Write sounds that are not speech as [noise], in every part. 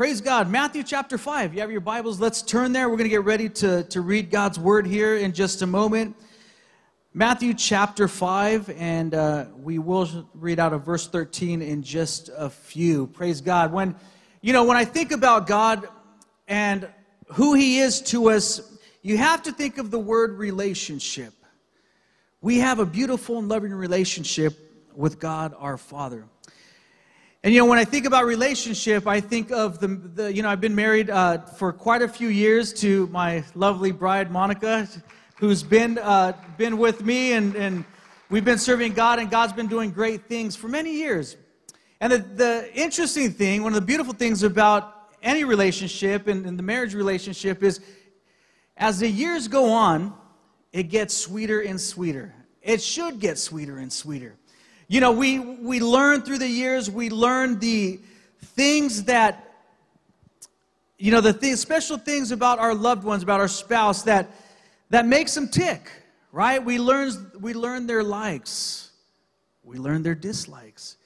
Praise God. Matthew chapter 5. You have your Bibles. Let's turn there. We're going to get ready to, to read God's word here in just a moment. Matthew chapter 5, and uh, we will read out of verse 13 in just a few. Praise God. When, you know, when I think about God and who He is to us, you have to think of the word relationship. We have a beautiful and loving relationship with God our Father. And you know, when I think about relationship, I think of the, the you know, I've been married uh, for quite a few years to my lovely bride, Monica, who's been, uh, been with me, and, and we've been serving God, and God's been doing great things for many years. And the, the interesting thing, one of the beautiful things about any relationship and, and the marriage relationship is as the years go on, it gets sweeter and sweeter. It should get sweeter and sweeter. You know, we, we learn through the years, we learn the things that, you know, the th- special things about our loved ones, about our spouse that, that makes them tick, right? We learn, we learn their likes, we learn their dislikes.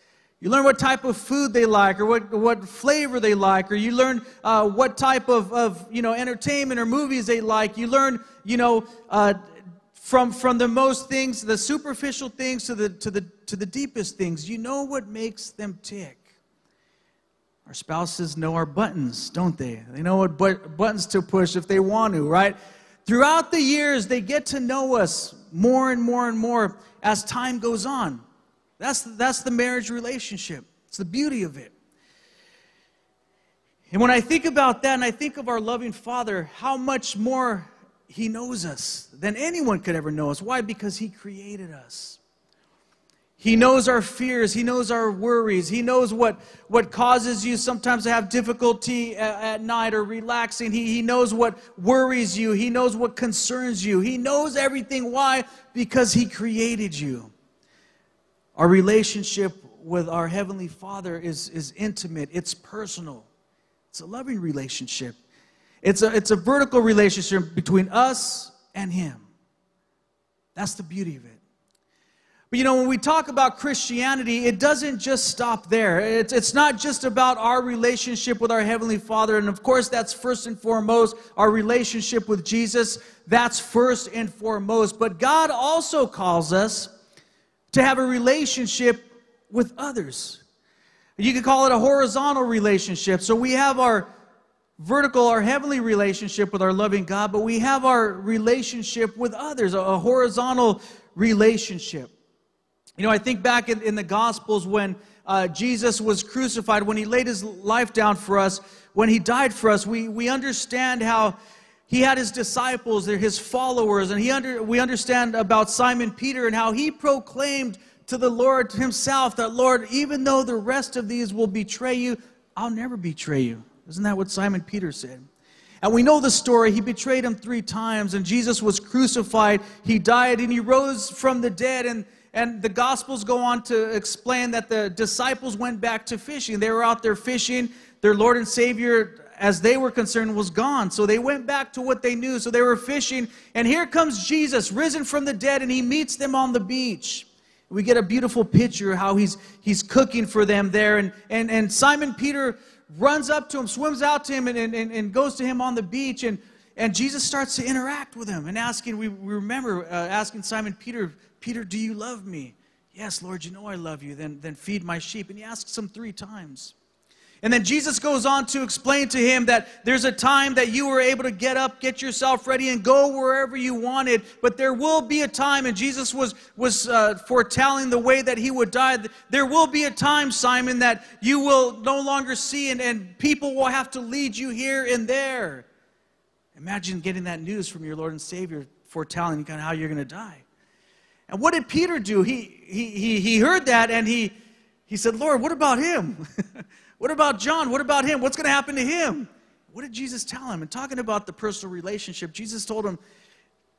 You learn what type of food they like or what, what flavor they like, or you learn uh, what type of, of you know, entertainment or movies they like. You learn, you know, uh, from, from the most things, the superficial things to the, to, the, to the deepest things. You know what makes them tick. Our spouses know our buttons, don't they? They know what but, buttons to push if they want to, right? Throughout the years, they get to know us more and more and more as time goes on. That's, that's the marriage relationship. It's the beauty of it. And when I think about that and I think of our loving Father, how much more he knows us than anyone could ever know us. Why? Because He created us. He knows our fears. He knows our worries. He knows what, what causes you sometimes to have difficulty at, at night or relaxing. He, he knows what worries you. He knows what concerns you. He knows everything. Why? Because He created you. Our relationship with our Heavenly Father is, is intimate, it's personal, it's a loving relationship. It's a, it's a vertical relationship between us and Him. That's the beauty of it. But you know, when we talk about Christianity, it doesn't just stop there. It's, it's not just about our relationship with our Heavenly Father. And of course, that's first and foremost our relationship with Jesus. That's first and foremost. But God also calls us to have a relationship with others. You could call it a horizontal relationship. So we have our vertical, our heavenly relationship with our loving God, but we have our relationship with others, a, horizontal relationship. You know, I think back in, in the Gospels when uh, Jesus was crucified, when he laid his life down for us, when he died for us, we, we understand how he had his disciples, they're his followers, and he under, we understand about Simon Peter and how he proclaimed to the Lord himself that, Lord, even though the rest of these will betray you, I'll never betray you. Isn't that what Simon Peter said? And we know the story. He betrayed him three times, and Jesus was crucified. He died, and he rose from the dead. And, and the Gospels go on to explain that the disciples went back to fishing. They were out there fishing. Their Lord and Savior, as they were concerned, was gone. So they went back to what they knew. So they were fishing. And here comes Jesus, risen from the dead, and he meets them on the beach. We get a beautiful picture of how he's, he's cooking for them there. And, and, and Simon Peter runs up to him, swims out to him, and, and, and goes to him on the beach. And, and Jesus starts to interact with him and asking, we, we remember uh, asking Simon Peter, Peter, do you love me? Yes, Lord, you know I love you. Then, then feed my sheep. And he asks him three times. And then Jesus goes on to explain to him that there's a time that you were able to get up, get yourself ready, and go wherever you wanted. But there will be a time, and Jesus was, was uh, foretelling the way that he would die. There will be a time, Simon, that you will no longer see, and, and people will have to lead you here and there. Imagine getting that news from your Lord and Savior foretelling how you're going to die. And what did Peter do? He, he, he, he heard that and he, he said, Lord, what about him? [laughs] What about John? What about him? What's going to happen to him? What did Jesus tell him? And talking about the personal relationship, Jesus told him,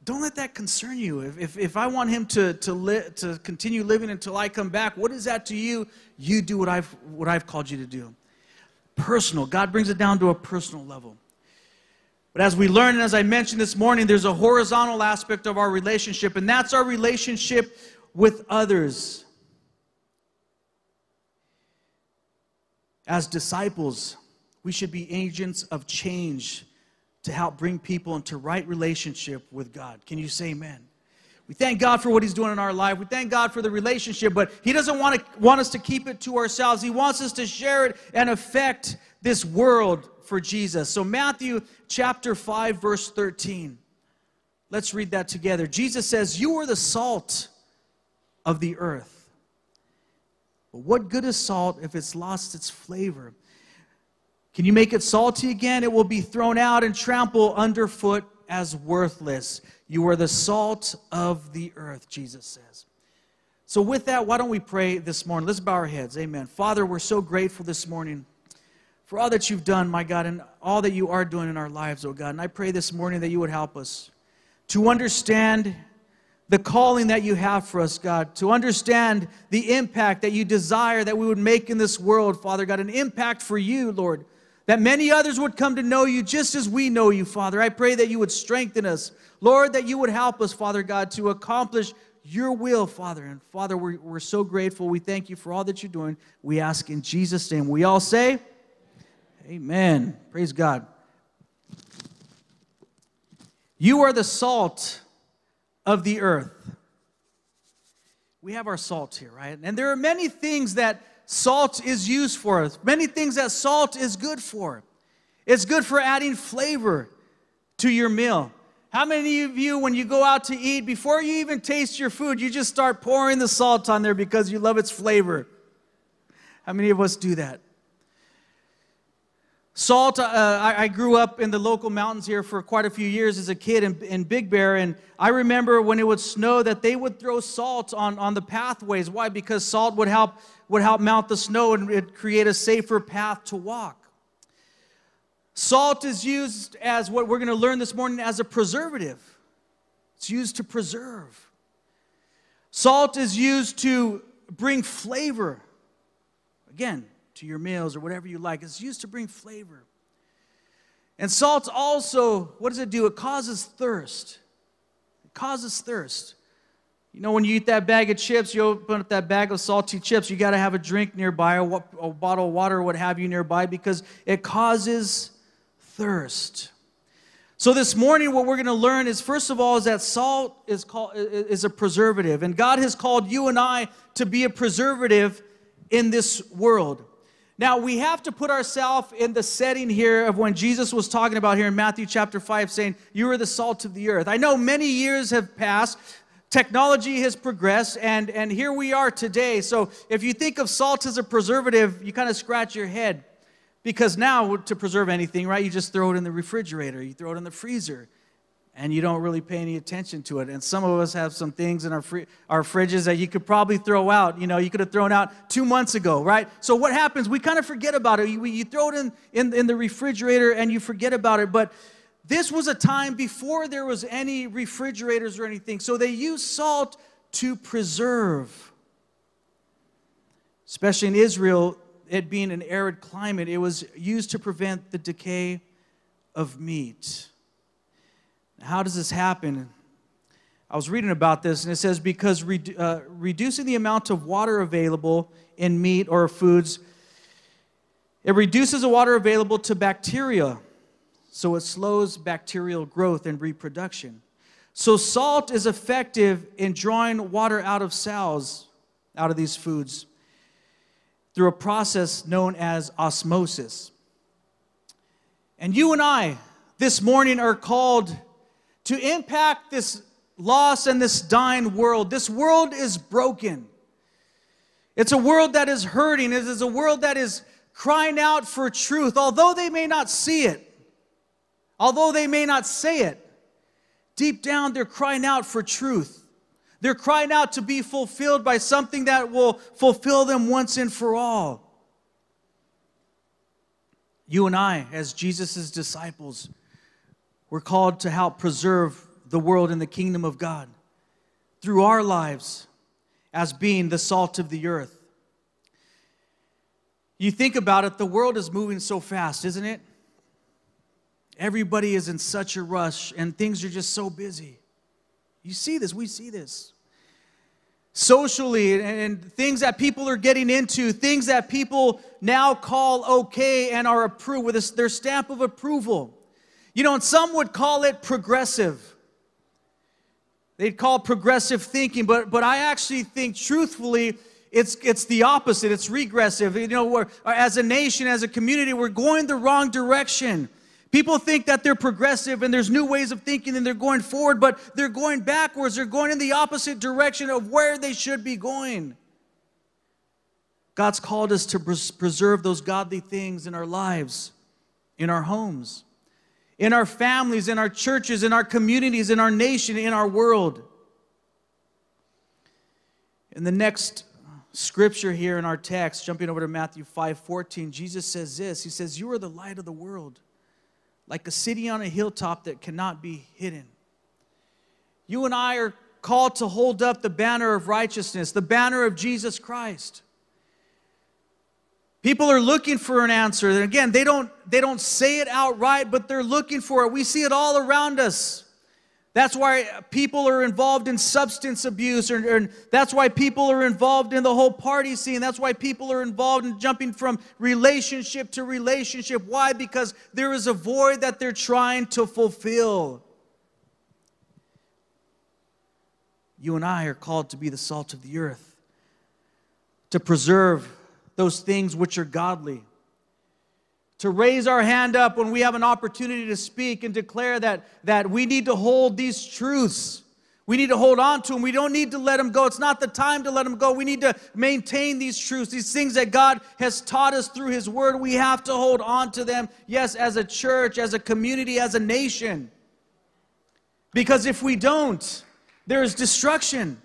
don't let that concern you. If, if, if I want him to, to, li- to continue living until I come back, what is that to you? You do what I've, what I've called you to do. Personal. God brings it down to a personal level. But as we learn, and as I mentioned this morning, there's a horizontal aspect of our relationship, and that's our relationship with others. As disciples, we should be agents of change to help bring people into right relationship with God. Can you say amen? We thank God for what He's doing in our life. We thank God for the relationship, but He doesn't want, to, want us to keep it to ourselves. He wants us to share it and affect this world for Jesus. So, Matthew chapter 5, verse 13. Let's read that together. Jesus says, You are the salt of the earth. But what good is salt if it's lost its flavor? Can you make it salty again? It will be thrown out and trampled underfoot as worthless. You are the salt of the earth, Jesus says. So, with that, why don't we pray this morning? Let's bow our heads. Amen. Father, we're so grateful this morning for all that you've done, my God, and all that you are doing in our lives, oh God. And I pray this morning that you would help us to understand the calling that you have for us, God, to understand the impact that you desire that we would make in this world, Father God, an impact for you, Lord, that many others would come to know you just as we know you, Father. I pray that you would strengthen us, Lord, that you would help us, Father God, to accomplish your will, Father. And Father, we're, we're so grateful. We thank you for all that you're doing. We ask in Jesus' name. We all say, Amen. Praise God. You are the salt of the earth. We have our salt here, right? And there are many things that salt is used for, many things that salt is good for. It's good for adding flavor to your meal. How many of you, when you go out to eat, before you even taste your food, you just start pouring the salt on there because you love its flavor? How many of us do that? Salt, uh, I, I, grew up in the local mountains here for quite a few years as a kid in, in, Big Bear, and I remember when it would snow that they would throw salt on, on the pathways. Why? Because salt would help, would help melt the snow and it create a safer path to walk. Salt is used as what we're going to learn this morning as a preservative. It's used to preserve. Salt is used to bring flavor. Again, to your meals or whatever you like. It's used to bring flavor. And salt also, what does it do? It causes thirst. It causes thirst. You know, when you eat that bag of chips, you open up that bag of salty chips, you got to have a drink nearby or a bottle of water what have you nearby because it causes thirst. So this morning, what we're going to learn is first of all is that salt is called is a preservative, and God has called you and I to be a preservative in this world. Now, we have to put ourselves in the setting here of when Jesus was talking about here in Matthew chapter 5, saying, You are the salt of the earth. I know many years have passed, technology has progressed, and, and here we are today. So, if you think of salt as a preservative, you kind of scratch your head. Because now, to preserve anything, right, you just throw it in the refrigerator, you throw it in the freezer and you don't really pay any attention to it. And some of us have some things in our, fr- our fridges that you could probably throw out. You know, you could have thrown out two months ago, right? So what happens? We kind of forget about it. You, you throw it in, in, in the refrigerator and you forget about it. But this was a time before there was any refrigerators or anything. So they used salt to preserve. Especially in Israel, it being an arid climate, it was used to prevent the decay of meat. How does this happen? I was reading about this, and it says because re- uh, reducing the amount of water available in meat or foods, it reduces the water available to bacteria, so it slows bacterial growth and reproduction. So, salt is effective in drawing water out of cells, out of these foods, through a process known as osmosis. And you and I this morning are called to impact this lost and this dying world. This world is broken. It's a world that is hurting. It is a world that is crying out for truth. Although they may not see it, although they may not say it, deep down they're crying out for truth. They're crying out to be fulfilled by something that will fulfill them once and for all. You and I, as Jesus' disciples, we're called to help preserve the world and the kingdom of God through our lives as being the salt of the earth. You think about it, the world is moving so fast, isn't it? Everybody is in such a rush and things are just so busy. You see this, we see this. socially and things that people are getting into, things that people now call okay and are approved with their stamp of approval. You know, and some would call it progressive. They'd call progressive thinking, but, but I actually think, truthfully, it's, it's the opposite. It's regressive. You know, we're, as a nation, as a community, we're going the wrong direction. People think that they're progressive and there's new ways of thinking and they're going forward, but they're going backwards. They're going in the opposite direction of where they should be going. God's called us to preserve those godly things in our lives, in our homes, in our families, in our churches, in our communities, in our nation, in our world. In the next scripture here in our text, jumping over to Matthew 5 14, Jesus says this He says, You are the light of the world like a city on a hilltop that cannot be hidden. You and I are called to hold up the banner of righteousness, the banner of Jesus Christ. People are looking for an answer. And again, they don't, they don't say it outright, but they're looking for it. We see it all around us. That's why people are involved in substance abuse, and that's why people are involved in the whole party scene. That's why people are involved in jumping from relationship to relationship. Why? Because there is a void that they're trying to fulfill. You and I are called to be the salt of the earth, to preserve those things which are godly to raise our hand up when we have an opportunity to speak and declare that, that we need to hold these truths. We need to hold on to them. We don't need to let them go. It's not the time to let them go. We need to maintain these truths, these things that God has taught us through His Word. We have to hold on to them, yes, as a church, as a community, as a nation. Because if we don't, there is destruction.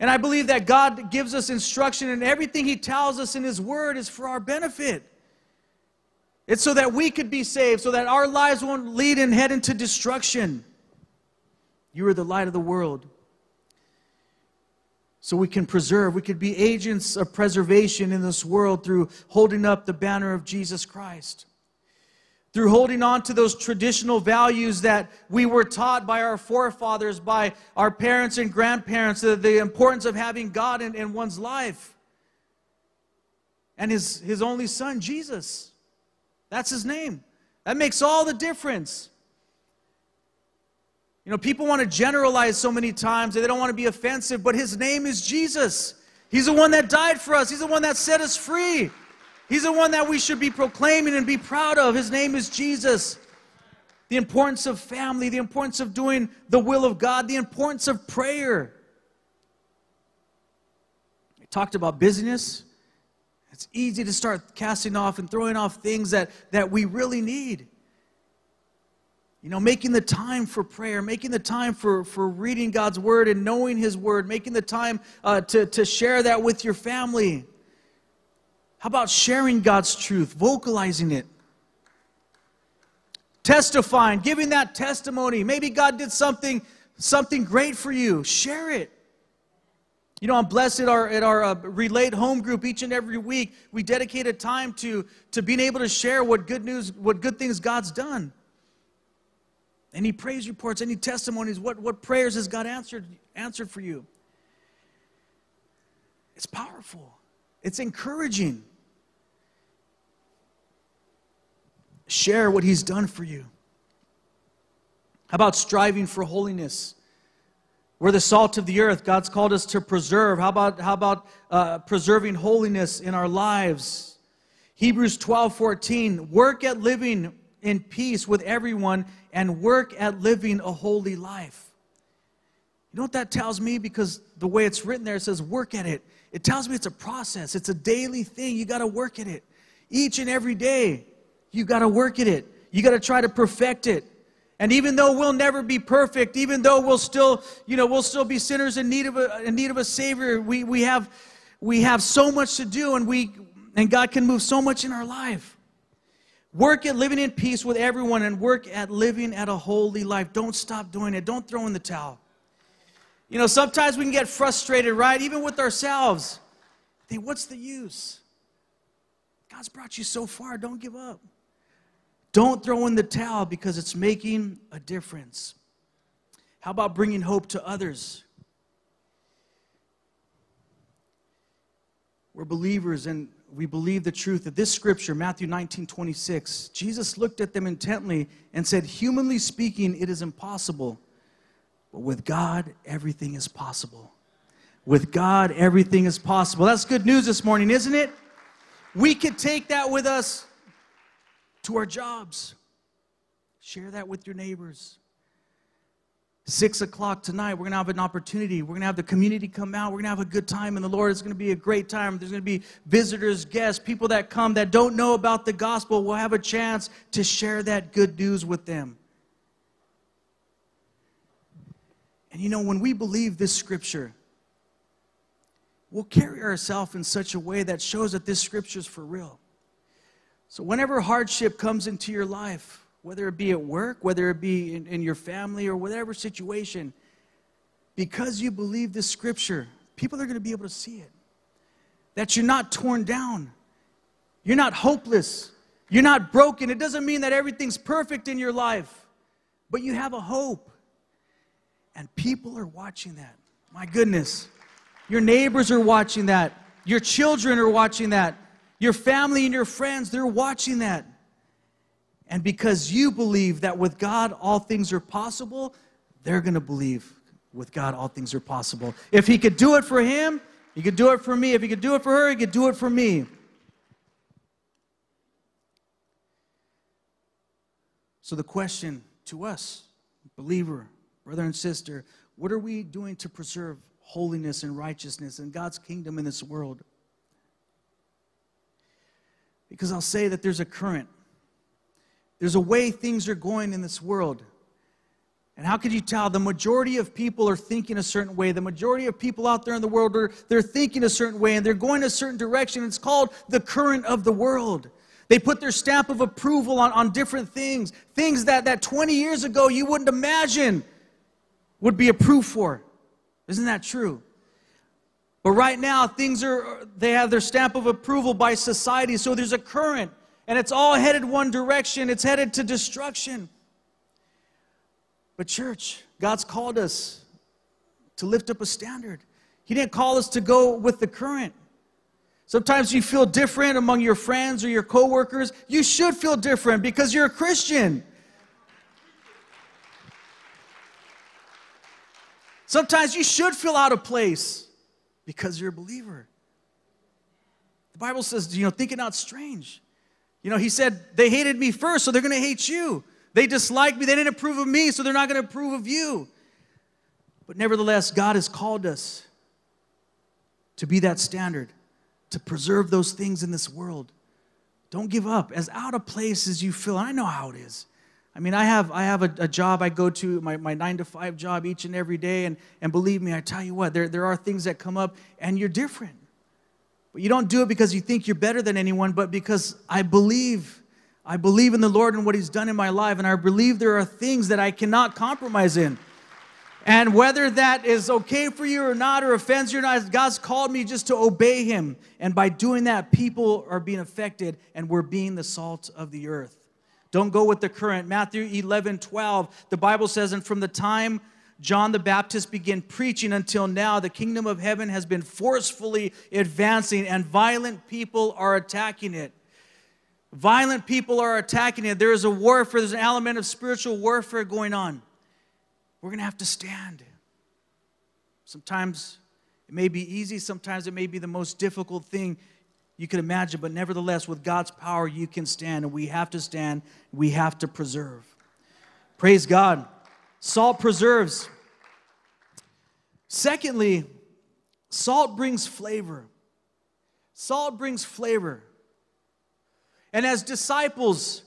And I believe that God gives us instruction, and everything He tells us in His Word is for our benefit. It's so that we could be saved, so that our lives won't lead and head into destruction. You are the light of the world. So we can preserve, we could be agents of preservation in this world through holding up the banner of Jesus Christ. Through holding on to those traditional values that we were taught by our forefathers, by our parents and grandparents, the, the importance of having God in, in one's life and his, his only son, Jesus. That's his name. That makes all the difference. You know, people want to generalize so many times and they don't want to be offensive, but his name is Jesus. He's the one that died for us, he's the one that set us free. He's the one that we should be proclaiming and be proud of. His name is Jesus. The importance of family, the importance of doing the will of God, the importance of prayer. We talked about busyness. It's easy to start casting off and throwing off things that, that we really need. You know, making the time for prayer, making the time for, for reading God's word and knowing His word, making the time uh, to, to share that with your family. How about sharing God's truth, vocalizing it? Testifying, giving that testimony. Maybe God did something, something great for you. Share it. You know, I'm blessed at our, at our uh, Relate home group each and every week. We dedicate a time to, to being able to share what good news, what good things God's done. Any praise reports, any testimonies, what, what prayers has God answered, answered for you? It's powerful, it's encouraging. Share what He's done for you. How about striving for holiness? We're the salt of the earth. God's called us to preserve. How about, how about uh, preserving holiness in our lives? Hebrews 12 14. Work at living in peace with everyone and work at living a holy life. You know what that tells me? Because the way it's written there, it says work at it. It tells me it's a process, it's a daily thing. You got to work at it. Each and every day, you got to work at it. You got to try to perfect it. And even though we'll never be perfect, even though we'll still, you know, we'll still be sinners in need of a, in need of a Savior, we, we, have, we have so much to do and, we, and God can move so much in our life. Work at living in peace with everyone and work at living at a holy life. Don't stop doing it. Don't throw in the towel. You know, sometimes we can get frustrated, right? Even with ourselves. Think, what's the use? God's brought you so far. Don't give up. Don't throw in the towel because it's making a difference. How about bringing hope to others? We're believers and we believe the truth that this scripture, Matthew 19 26, Jesus looked at them intently and said, Humanly speaking, it is impossible, but with God, everything is possible. With God, everything is possible. That's good news this morning, isn't it? We could take that with us to our jobs. Share that with your neighbors. Six o'clock tonight, we're going to have an opportunity. We're going to have the community come out. We're going to have a good time in the Lord. It's going to be a great time. There's going to be visitors, guests, people that come that don't know about the gospel. We'll have a chance to share that good news with them. And you know, when we believe this scripture, we'll carry ourselves in such a way that shows that this scripture is for real. So, whenever hardship comes into your life, whether it be at work, whether it be in, in your family, or whatever situation, because you believe this scripture, people are going to be able to see it. That you're not torn down, you're not hopeless, you're not broken. It doesn't mean that everything's perfect in your life, but you have a hope. And people are watching that. My goodness. Your neighbors are watching that. Your children are watching that. Your family and your friends, they're watching that. And because you believe that with God all things are possible, they're going to believe with God all things are possible. If He could do it for him, He could do it for me. If He could do it for her, He could do it for me. So, the question to us, believer, brother and sister, what are we doing to preserve holiness and righteousness and God's kingdom in this world? Because I'll say that there's a current there's a way things are going in this world. And how could you tell? The majority of people are thinking a certain way. The majority of people out there in the world are they're thinking a certain way and they're going a certain direction. It's called the current of the world. They put their stamp of approval on, on different things, things that, that 20 years ago you wouldn't imagine would be approved for. Isn't that true? But right now, things are, they have their stamp of approval by society. So there's a current and it's all headed one direction it's headed to destruction. But, church, God's called us to lift up a standard. He didn't call us to go with the current. Sometimes you feel different among your friends or your coworkers. You should feel different because you're a Christian. Sometimes you should feel out of place because you're a believer. The Bible says, you know, think it not strange you know, he said, they hated me first, so they're going to hate you. They disliked me, they didn't approve of me, so they're not going to approve of you. But nevertheless, God has called us to be that standard, to preserve those things in this world. Don't give up. As out of place as you feel, I know how it is. I mean, I have, I have a, a, job I go to, my, my nine to five job each and every day, and, and believe me, I tell you what, there, there are things that come up, and you're different. But you don't do it because you think you're better than anyone, but because I believe. I believe in the Lord and what He's done in my life, and I believe there are things that I cannot compromise in. And whether that is okay for you or not, or offends you or not, God's called me just to obey Him. And by doing that, people are being affected, and we're being the salt of the earth. Don't go with the current. Matthew 11, 12, the Bible says, And from the time John the Baptist began preaching until now, the kingdom of heaven has been forcefully advancing, and violent people are attacking it. Violent people are attacking it. There is a warfare, there's an element of spiritual warfare going on. We're going to have to stand. Sometimes it may be easy, sometimes it may be the most difficult thing you can imagine, but nevertheless, with God's power, you can stand, and we have to stand, we have to preserve. Praise God. Salt preserves. Secondly, salt brings flavor. Salt brings flavor. And as disciples,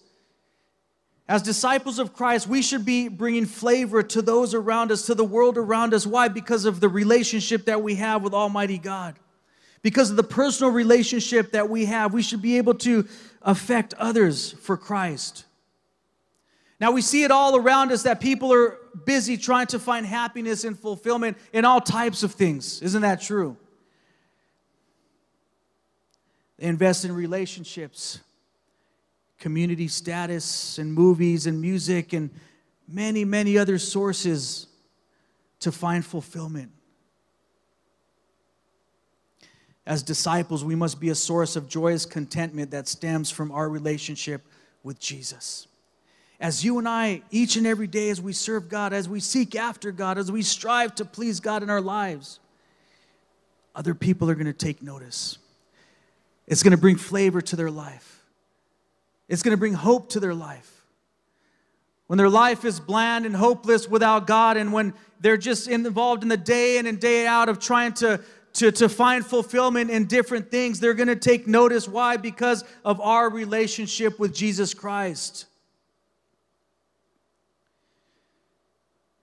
as disciples of Christ, we should be bringing flavor to those around us, to the world around us. Why? Because of the relationship that we have with Almighty God. Because of the personal relationship that we have, we should be able to affect others for Christ. Now, we see it all around us that people are busy trying to find happiness and fulfillment in all types of things. Isn't that true? They invest in relationships, community status, and movies and music and many, many other sources to find fulfillment. As disciples, we must be a source of joyous contentment that stems from our relationship with Jesus. As you and I, each and every day, as we serve God, as we seek after God, as we strive to please God in our lives, other people are going to take notice. It's going to bring flavor to their life, it's going to bring hope to their life. When their life is bland and hopeless without God, and when they're just involved in the day in and day out of trying to, to, to find fulfillment in different things, they're going to take notice. Why? Because of our relationship with Jesus Christ.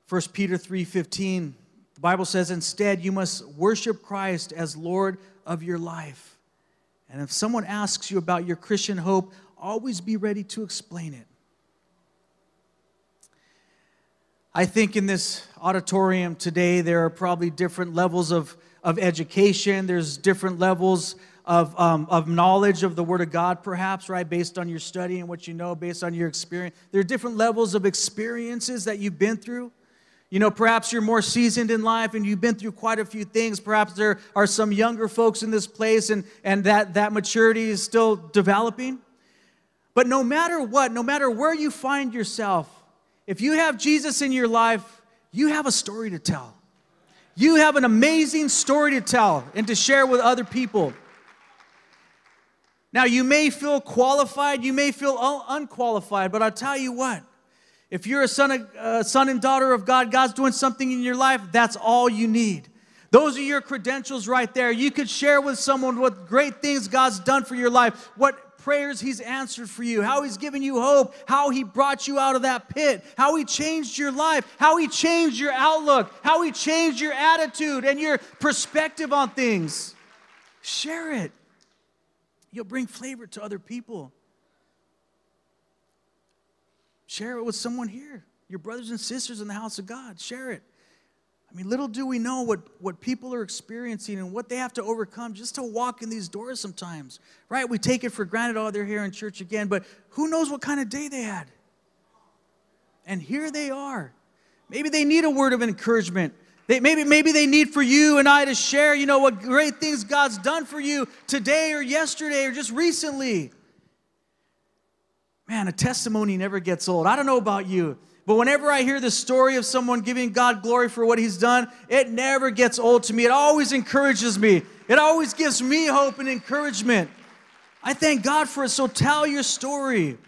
1 Peter 3:15 the Bible says instead you must worship Christ as Lord of your life. And if someone asks you about your Christian hope, always be ready to explain it. I think in this auditorium today, there are probably different levels of, of education. There's different levels of, um, of knowledge of the Word of God, perhaps, right? Based on your study and what you know, based on your experience. There are different levels of experiences that you've been through. You know, perhaps you're more seasoned in life and you've been through quite a few things. Perhaps there are some younger folks in this place and, and that, that maturity is still developing. But no matter what, no matter where you find yourself, if you have Jesus in your life, you have a story to tell. You have an amazing story to tell and to share with other people. Now, you may feel qualified, you may feel unqualified, but I'll tell you what. If you're a son, of, uh, son and daughter of God, God's doing something in your life, that's all you need. Those are your credentials right there. You could share with someone what great things God's done for your life, what prayers He's answered for you, how He's given you hope, how He brought you out of that pit, how He changed your life, how He changed your outlook, how He changed your attitude and your perspective on things. Share it. You'll bring flavor to other people. Share it with someone here, your brothers and sisters in the house of God. Share it. I mean, little do we know what, what people are experiencing and what they have to overcome just to walk in these doors sometimes, right? We take it for granted, oh, they're here in church again, but who knows what kind of day they had? And here they are. Maybe they need a word of encouragement. They, maybe, maybe they need for you and I to share, you know, what great things God's done for you today or yesterday or just recently. Man, a testimony never gets old. I don't know about you. But whenever I hear the story of someone giving God glory for what he's done, it never gets old to me. It always encourages me, it always gives me hope and encouragement. I thank God for it. So tell your story.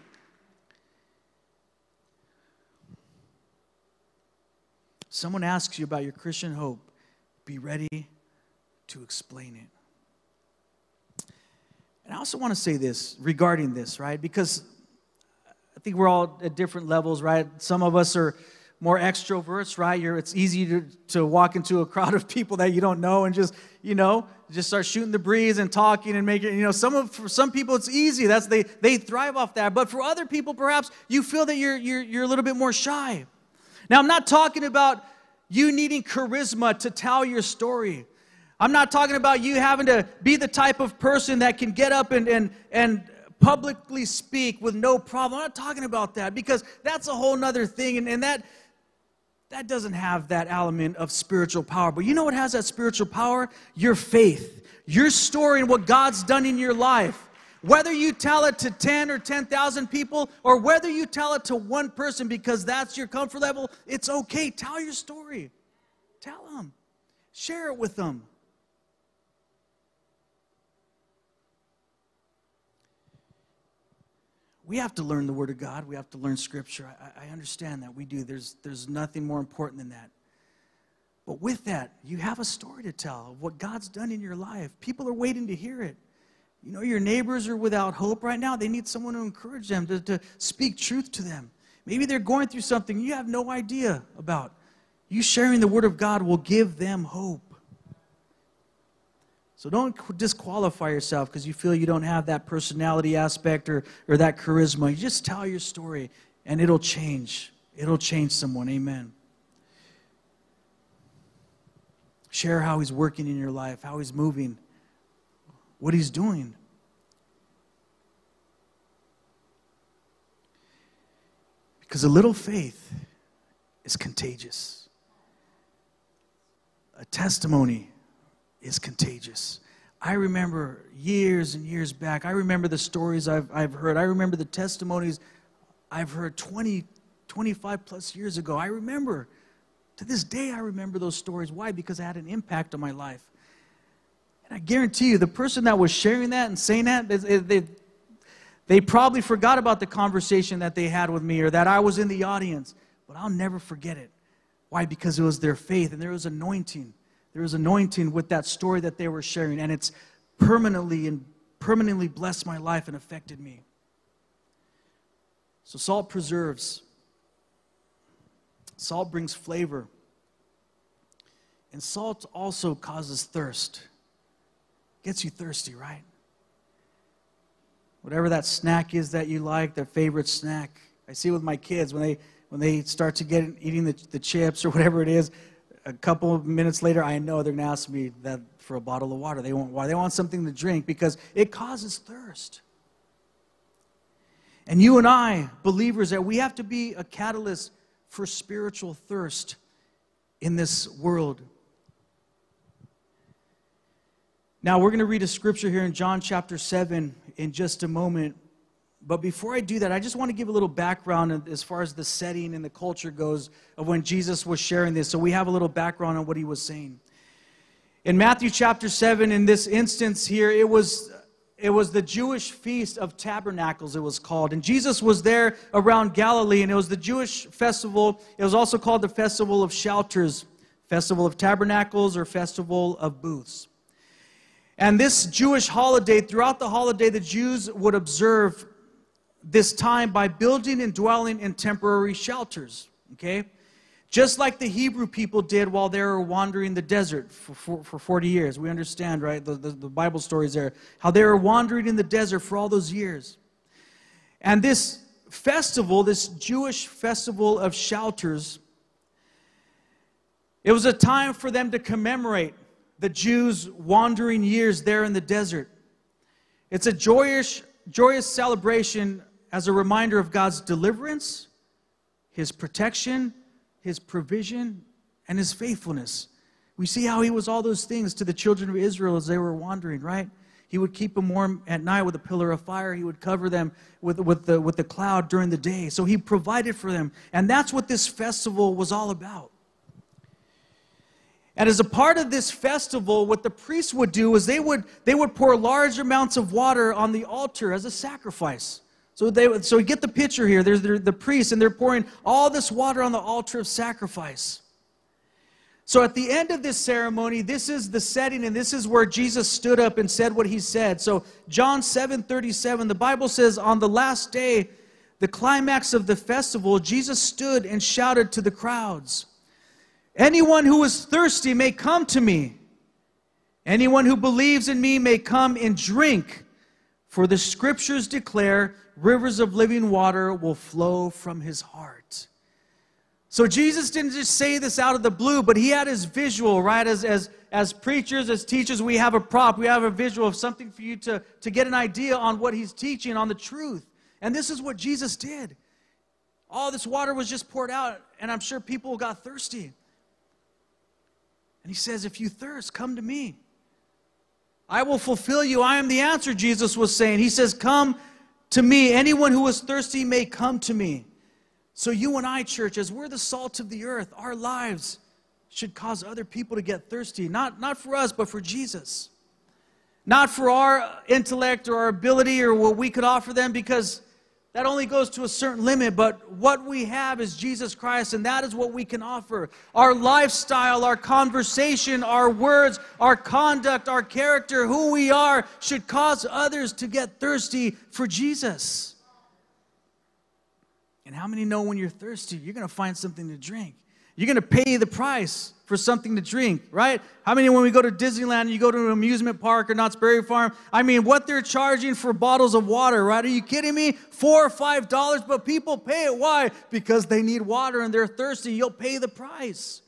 Someone asks you about your Christian hope, be ready to explain it. And I also want to say this regarding this, right? Because think we're all at different levels, right? Some of us are more extroverts, right? You're, it's easy to, to walk into a [laughs] crowd of people that you don't know and just, you know, just start shooting the breeze and talking and making, you know, some of, for some people it's easy. That's, they, they thrive off that. But for other people, perhaps you feel that you're, you're, you're a little bit more shy. Now, I'm not talking about you needing charisma to tell your story. I'm not talking about you having to be the type of person that can get up and, and, and publicly speak with no problem. I'm not talking about that because that's a whole nother thing. And, and that, that doesn't have that element of spiritual power. But you know what has that spiritual power? Your faith, your story, and what God's done in your life. Whether you tell it to 10 or 10,000 people, or whether you tell it to one person because that's your comfort level, it's okay. Tell your story. Tell them. Share it with them. We have to learn the Word of God. We have to learn Scripture. I, I, understand that. We do. There's, there's nothing more important than that. But with that, you have a story to tell of what God's done in your life. People are waiting to hear it. You know, your neighbors are without hope right now. They need someone to encourage them, to, to speak truth to them. Maybe they're going through something you have no idea about. You sharing the Word of God will give them hope. So don't disqualify yourself because you feel you don't have that personality aspect or, or that charisma. You just tell your story and it'll change. It'll change someone. Amen. Share how he's working in your life, how he's moving, what he's doing. Because a little faith is contagious. A testimony is contagious. I remember years and years back, I remember the stories I've, I've heard. I remember the testimonies I've heard 20, 25 plus years ago. I remember, to this day, I remember those stories. Why? Because it had an impact on my life. And I guarantee you, the person that was sharing that and saying that, they, they, they probably forgot about the conversation that they had with me or that I was in the audience, but I'll never forget it. Why? Because it was their faith and there was anointing. There was anointing with that story that they were sharing, and it's permanently and permanently blessed my life and affected me. So, salt preserves, salt brings flavor, and salt also causes thirst. Gets you thirsty, right? Whatever that snack is that you like, their favorite snack. I see with my kids when they when they start to get eating the, the chips or whatever it is, a couple of minutes later, I know they're going to ask me that for a bottle of water. They want water. They want something to drink because it causes thirst. And you and I, believers, that we have to be a catalyst for spiritual thirst in this world. Now, we're going to read a scripture here in John chapter 7 in just a moment. But before I do that, I just want to give a little background as far as the setting and the culture goes of when Jesus was sharing this. So we have a little background on what he was saying. In Matthew chapter 7, in this instance here, it was it was the Jewish feast of tabernacles, it was called. And Jesus was there around Galilee, and it was the Jewish festival. It was also called the Festival of Shelters, Festival of Tabernacles, or Festival of Booths. And this Jewish holiday, throughout the holiday, the Jews would observe this time by building and dwelling in temporary shelters, okay? Just like the Hebrew people did while they were wandering the desert for, for, for 40 years. We understand, right? The, the, the Bible stories there. How they were wandering in the desert for all those years. And this festival, this Jewish festival of shelters, it was a time for them to commemorate the Jews' wandering years there in the desert. It's a joyous, joyous celebration as a reminder of God's deliverance, His protection, His provision, and His faithfulness. We see how He was all those things to the children of Israel as they were wandering, right? He would keep them warm at night with a pillar of fire. He would cover them with, with, the, with the cloud during the day. So He provided for them. And that's what this festival was all about. And as a part of this festival, what the priests would do is they would, they would pour large amounts of water on the altar as a sacrifice. So they so get the picture here. There's the, the priests, and they're pouring all this water on the altar of sacrifice. So at the end of this ceremony, this is the setting, and this is where Jesus stood up and said what he said. So John 7 37, the Bible says, On the last day, the climax of the festival, Jesus stood and shouted to the crowds, Anyone who is thirsty may come to me. Anyone who believes in me may come and drink. For the scriptures declare rivers of living water will flow from his heart. So Jesus didn't just say this out of the blue, but he had his visual, right? As, as, as preachers, as teachers, we have a prop, we have a visual of something for you to, to get an idea on what he's teaching, on the truth. And this is what Jesus did. All this water was just poured out, and I'm sure people got thirsty. And he says, If you thirst, come to me. I will fulfill you. I am the answer, Jesus was saying. He says, Come to me. Anyone who is thirsty may come to me. So, you and I, church, as we're the salt of the earth, our lives should cause other people to get thirsty. Not, not for us, but for Jesus. Not for our intellect or our ability or what we could offer them, because that only goes to a certain limit, but what we have is Jesus Christ, and that is what we can offer. Our lifestyle, our conversation, our words, our conduct, our character, who we are, should cause others to get thirsty for Jesus. And how many know when you're thirsty, you're going to find something to drink? You're going to pay the price for something to drink, right? How many, when we go to Disneyland, you go to an amusement park or Knott's Berry Farm? I mean, what they're charging for bottles of water, right? Are you kidding me? Four or five dollars, but people pay it. Why? Because they need water and they're thirsty. You'll pay the price.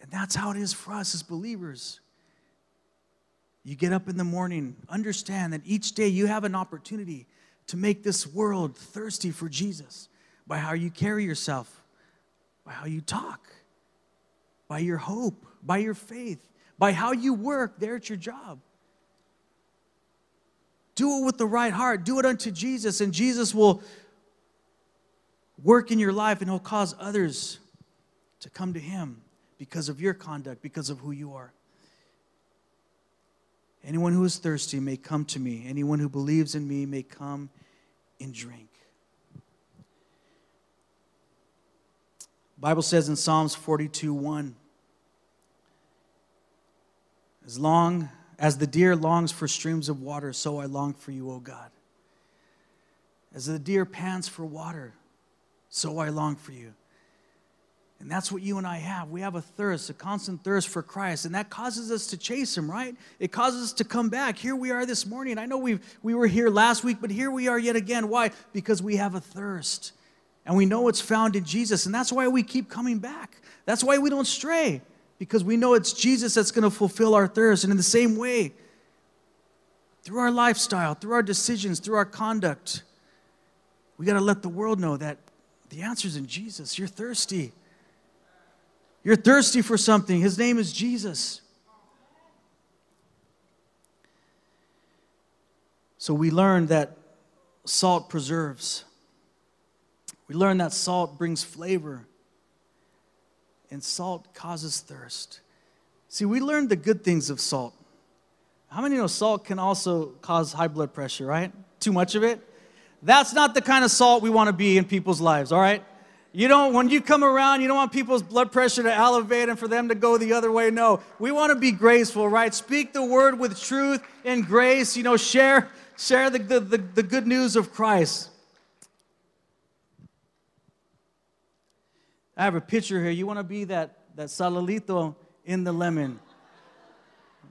And that's how it is for us as believers. You get up in the morning, understand that each day you have an opportunity to make this world thirsty for Jesus by how you carry yourself, by how you talk, by your hope, by your faith, by how you work there at your job. Do it with the right heart. Do it unto Jesus, and Jesus will work in your life and he'll cause others to come to him because of your conduct, because of who you are. Anyone who is thirsty may come to me. Anyone who believes in me may come and drink. Bible says in Psalms 42 1, as long as the deer longs for streams of water, so I long for you, O God. As the deer pants for water, so I long for you. And that's what you and I have. We have a thirst, a constant thirst for Christ, and that causes us to chase Him, right? It causes us to come back. Here we are this morning. I know we we were here last week, but here we are yet again. Why? Because we have a thirst, and we know it's found in Jesus, and that's why we keep coming back. That's why we don't stray, because we know it's Jesus that's going to fulfill our thirst. And in the same way, through our lifestyle, through our decisions, through our conduct, we got to let the world know that the answer is in Jesus. You're thirsty. You're thirsty for something. His name is Jesus. So we learn that salt preserves. We learn that salt brings flavor. And salt causes thirst. See, we learned the good things of salt. How many know salt can also cause high blood pressure, right? Too much of it? That's not the kind of salt we want to be in people's lives, all right? You don't, when you come around, you don't want people's blood pressure to elevate and for them to go the other way. No, we want to be graceful, right? Speak the word with truth and grace. You know, share, share the, the, the, the good news of Christ. I have a picture here. You want to be that, that salalito in the lemon,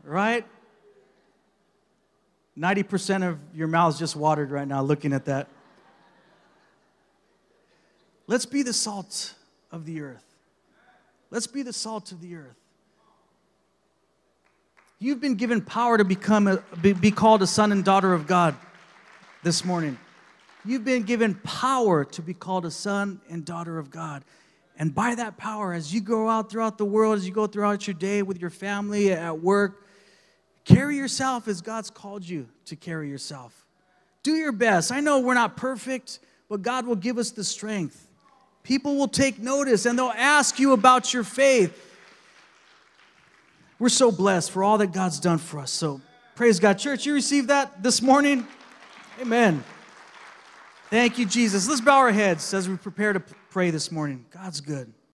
right? 90% of your mouth's just watered right now looking at that. Let's be the salt of the earth. Let's be the salt of the earth. You've been given power to become a, be, be called a son and daughter of God this morning. You've been given power to be called a son and daughter of God. And by that power, as you go out throughout the world, as you go throughout your day with your family, at work, Carry yourself as God's called you to carry yourself. Do your best. I know we're not perfect, but God will give us the strength. People will take notice and they'll ask you about your faith. We're so blessed for all that God's done for us. So praise God. Church, you received that this morning? Amen. Thank you, Jesus. Let's bow our heads as we prepare to pray this morning. God's good.